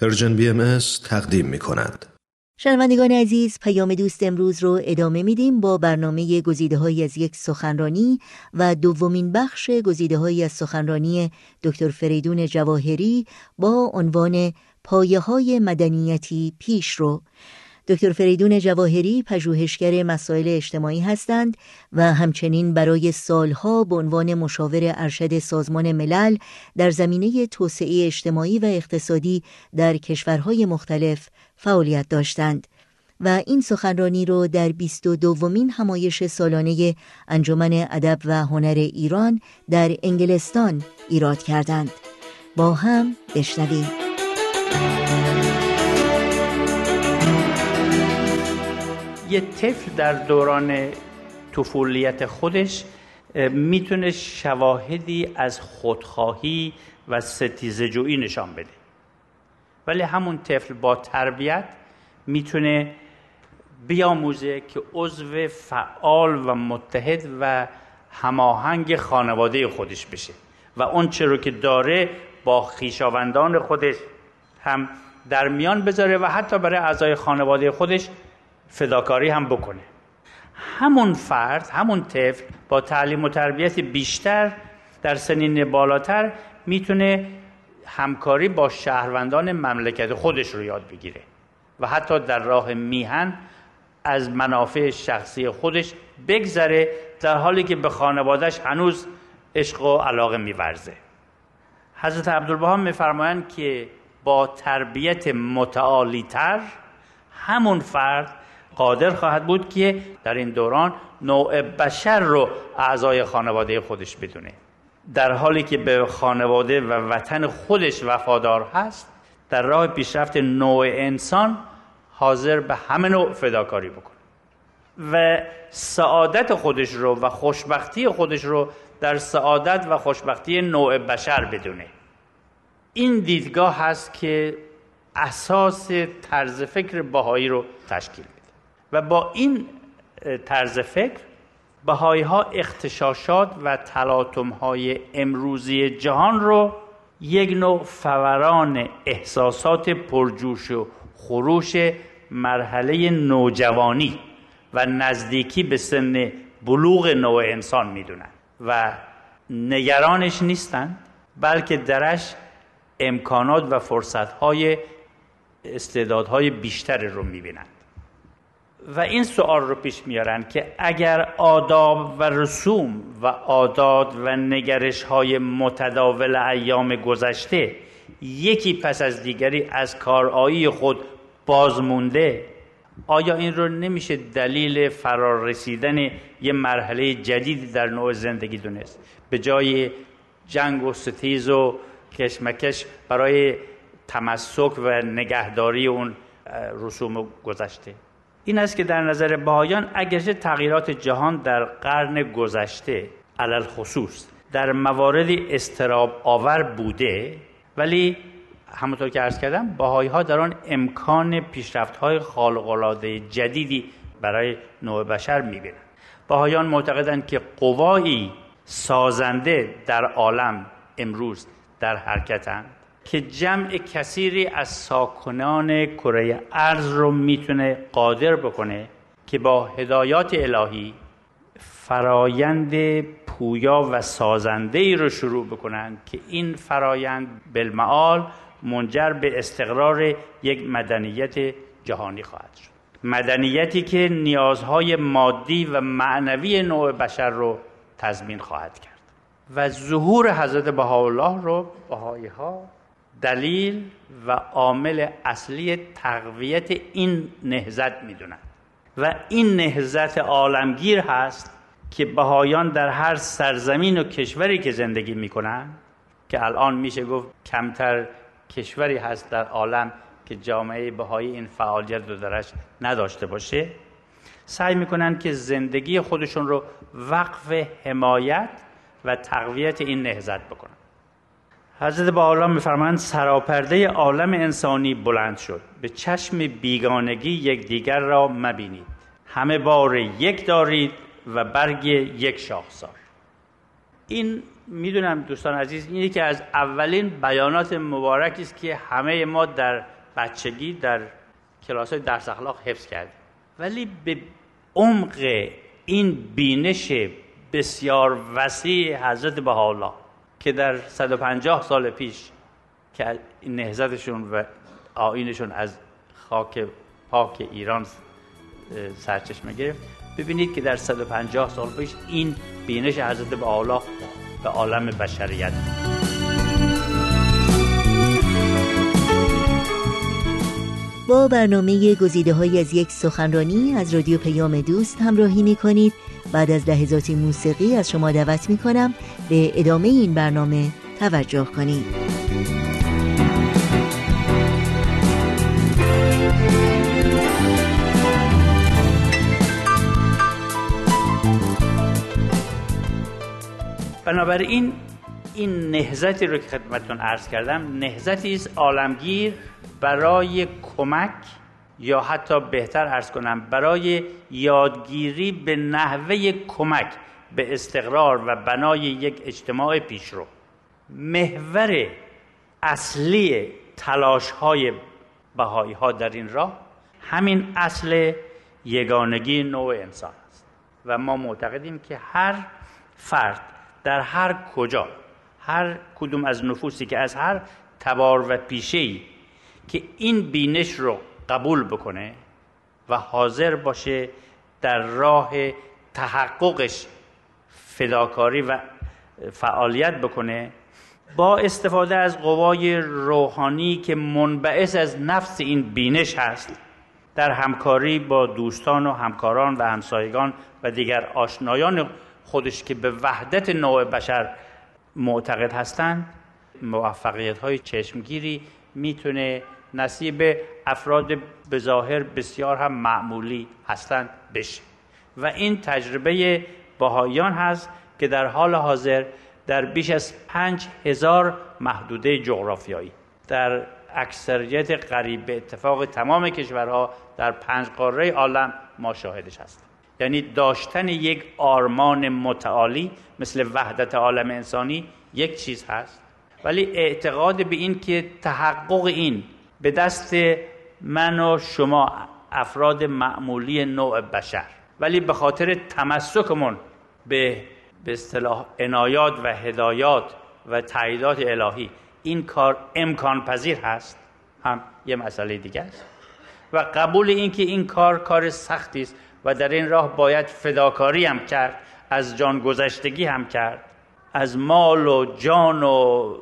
Persian BMS تقدیم می کند. شنوندگان عزیز پیام دوست امروز رو ادامه میدیم با برنامه گزیده های از یک سخنرانی و دومین بخش گزیده های از سخنرانی دکتر فریدون جواهری با عنوان پایه های مدنیتی پیش رو دکتر فریدون جواهری پژوهشگر مسائل اجتماعی هستند و همچنین برای سالها به عنوان مشاور ارشد سازمان ملل در زمینه توسعه اجتماعی و اقتصادی در کشورهای مختلف فعالیت داشتند و این سخنرانی را در 22 دومین همایش سالانه انجمن ادب و هنر ایران در انگلستان ایراد کردند. با هم بشنویم. یه طفل در دوران طفولیت خودش می‌تونه شواهدی از خودخواهی و ستیزجویی نشان بده. ولی همون طفل با تربیت می‌تونه بیاموزه که عضو فعال و متحد و هماهنگ خانواده خودش بشه و اون رو که داره با خیشاوندان خودش هم در میان بذاره و حتی برای اعضای خانواده خودش فداکاری هم بکنه. همون فرد همون طفل با تعلیم و تربیت بیشتر در سنین بالاتر می‌تونه همکاری با شهروندان مملکت خودش رو یاد بگیره و حتی در راه میهن از منافع شخصی خودش بگذره در حالی که به خانوادهش هنوز عشق و علاقه میورزه. حضرت عبدالبها میفرمایند که با تربیت متعالیتر همون فرد قادر خواهد بود که در این دوران نوع بشر رو اعضای خانواده خودش بدونه. در حالی که به خانواده و وطن خودش وفادار هست در راه پیشرفت نوع انسان حاضر به همه نوع فداکاری بکنه. و سعادت خودش رو و خوشبختی خودش رو در سعادت و خوشبختی نوع بشر بدونه. این دیدگاه هست که اساس طرز فکر باهایی رو تشکیل و با این طرز فکر بهایی ها اختشاشات و تلاطم های امروزی جهان رو یک نوع فوران احساسات پرجوش و خروش مرحله نوجوانی و نزدیکی به سن بلوغ نوع انسان می‌دونن و نگرانش نیستند بلکه درش امکانات و فرصتهای استعدادهای بیشتری رو می‌بینند و این سوال رو پیش میارن که اگر آداب و رسوم و عادات و نگرش های متداول ایام گذشته یکی پس از دیگری از کارایی خود بازمونده آیا این رو نمیشه دلیل فرار رسیدن یه مرحله جدیدی در نوع زندگی دونست؟ به جای جنگ و ستیز و کشمکش برای تمسک و نگهداری اون رسوم گذشته. این است که در نظر بهایان اگرچه تغییرات جهان در قرن گذشته علل خصوص در مواردی استراب آور بوده ولی همونطور که عرض کردم باهایی ها در آن امکان پیشرفت های خالقلاده جدیدی برای نوع بشر می‌بینند. باهایان معتقدند که قوایی سازنده در عالم امروز در حرکتند که جمع کثیری از ساکنان کره ارز رو می‌تونه قادر بکنه که با هدایات الهی فرایند پویا و سازنده ای رو شروع بکنن که این فرایند بالمعال منجر به استقرار یک مدنیت جهانی خواهد شد. مدنیتی که نیازهای مادی و معنوی نوع بشر رو تضمین خواهد کرد. و ظهور حضرت بهاءالله رو بهایی ها دلیل و عامل اصلی تقویت این نهزت می‌دونند و این نهزت عالمگیر هست که بهایان در هر سرزمین و کشوری که زندگی می‌کنن که الان میشه گفت کمتر کشوری هست در عالم که جامعه بهایی این فعالیت رو درش نداشته باشه سعی می‌کنن که زندگی خودشون رو وقف حمایت و تقویت این نهزت بکنن. حضرت با میفرمایند سراپرده عالم انسانی بلند شد. به چشم بیگانگی یکدیگر را مبینید. همه بار یک دارید و برگ یک شاخسار این می‌دونم دوستان عزیز اینه که از اولین بیانات مبارکی است که همه ما در بچگی در کلاس های درس اخلاق حفظ کردیم. ولی به عمق این بینش بسیار وسیع حضرت بهاءالله که در 150 سال پیش که نهزتشون و آینشون از خاک پاک ایران سرچشمه گرفت. ببینید که در 150 سال پیش این بینش حضرت بهاءالله به عالم بشریت با برنامه گزیده های از یک سخنرانی از رادیو پیام دوست همراهی می کنید بعد از لحظاتی موسیقی از شما دعوت می کنم به ادامه این برنامه توجه کنید. بنابراین این نهزتی رو که خدمتتون عرض کردم نهزتی است عالمگیر برای کمک یا حتی بهتر عرض کنم برای یادگیری به نحوه کمک به استقرار و بنای یک اجتماع پیشرو. محور اصلی تلاش های بهایی ها در این راه همین اصل یگانگی نوع انسان است. و ما معتقدیم که هر فرد در هر کجا هر کدوم از نفوسی که از هر تبار و پیشه که این بینش رو قبول بکنه و حاضر باشه در راه تحققش فداکاری و فعالیت بکنه با استفاده از قوای روحانی که منبعث از نفس این بینش هست در همکاری با دوستان و همکاران و همسایگان و دیگر آشنایان خودش که به وحدت نوع بشر معتقد هستند. موفقیت های چشمگیری می‌تونه نصیب افراد به ظاهر بسیار هم معمولی هستند بشه. و این تجربه باهایان هست که در حال حاضر در بیش از پنج هزار محدوده جغرافیایی در اکثریت قریب به اتفاق تمام کشورها در پنج قاره عالم ما شاهدش هستیم. یعنی داشتن یک آرمان متعالی مثل وحدت عالم انسانی یک چیز هست. ولی اعتقاد به این که تحقق این به دست من و شما افراد معمولی نوع بشر. ولی به خاطر تمسکمون به به اصطلاح عنایات و هدایات و تاییدات الهی این کار امکان پذیر هست. هم یه مسئله دیگه است. و قبول این که این کار کار سختی است. و در این راه باید فداکاری هم کرد از جان گذشتگی هم کرد. از مال و جان و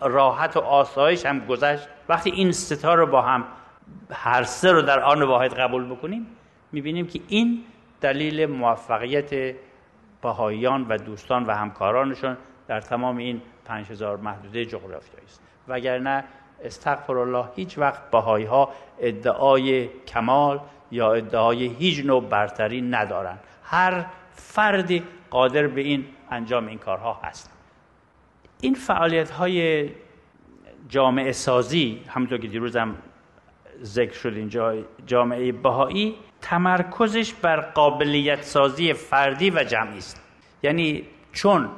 راحت و آسایش هم گذشت. وقتی این ستا رو با هم هر سه رو در آن واحد قبول بکنیم می‌بینیم که این دلیل موفقیت بهاییان و دوستان و همکارانشون در تمام این پنج هزار محدوده جغرافیایی است. وگرنه استغفر الله هیچ وقت بهایی ها ادعای کمال یا ادعای هیچ نوع برتری ندارن. هر فردی قادر به این انجام این کارها هست. این فعالیت های جامعه سازی همونطور که دیروزم ذکر شد اینجا جامعه بهایی تمرکزش بر قابلیت سازی فردی و جمعی است. یعنی چون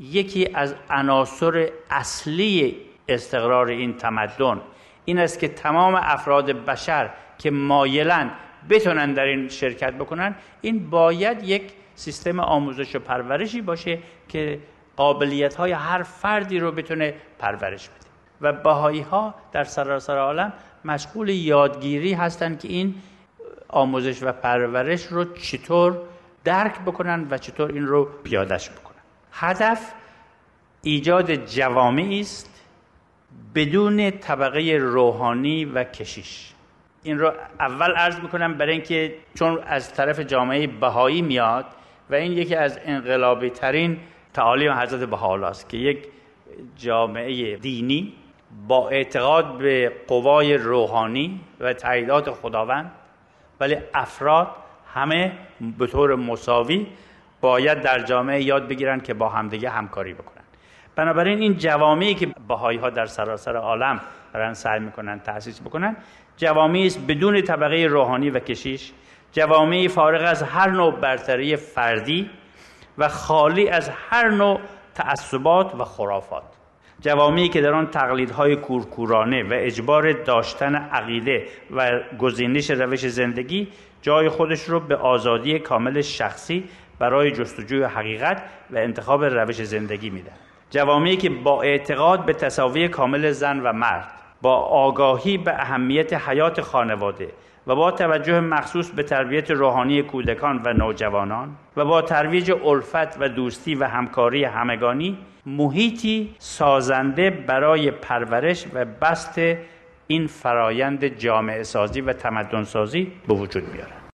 یکی از عناصر اصلی استقرار این تمدن این است که تمام افراد بشر که مایلن بتونن در این شرکت بکنن این باید یک سیستم آموزش و پرورشی باشه که قابلیت های هر فردی رو بتونه پرورش بده. و باهایی ها در سراسر عالم مشغول یادگیری هستند که این آموزش و پرورش رو چطور درک بکنن و چطور این رو پیادش بکنن. هدف ایجاد جوامعی است بدون طبقه روحانی و کشیش. این رو اول عرض می‌کنم برای اینکه چون از طرف جامعه بهایی میاد و این یکی از انقلابی ترین تعالیم حضرت بهاءالله است که یک جامعه دینی با اعتقاد به قوای روحانی و تعییدات خداوند ولی افراد همه به طور مساوی باید در جامعه یاد بگیرن که با همدیگه همکاری بکنن. بنابراین این جوامعی که بهایی ها در سراسر عالم دارن سعی می‌کنن تأسیس بکنن جوامعی است بدون طبقه روحانی و کشیش جوامعی فارغ از هر نوع برتری فردی و خالی از هر نوع تعصبات و خرافات. جوامعی که در آن تقلیدهای کورکورانه و اجبار داشتن عقیده و گزینش روش زندگی جای خودش رو به آزادی کامل شخصی برای جستجوی حقیقت و انتخاب روش زندگی میدن جوامعی که با اعتقاد به تصاوی کامل زن و مرد با آگاهی به اهمیت حیات خانواده و با توجه مخصوص به تربیت روحانی کودکان و نوجوانان و با ترویج الفت و دوستی و همکاری همگانی محیطی سازنده برای پرورش و بست این فرایند جامعه سازی و تمدن سازی به وجود میارن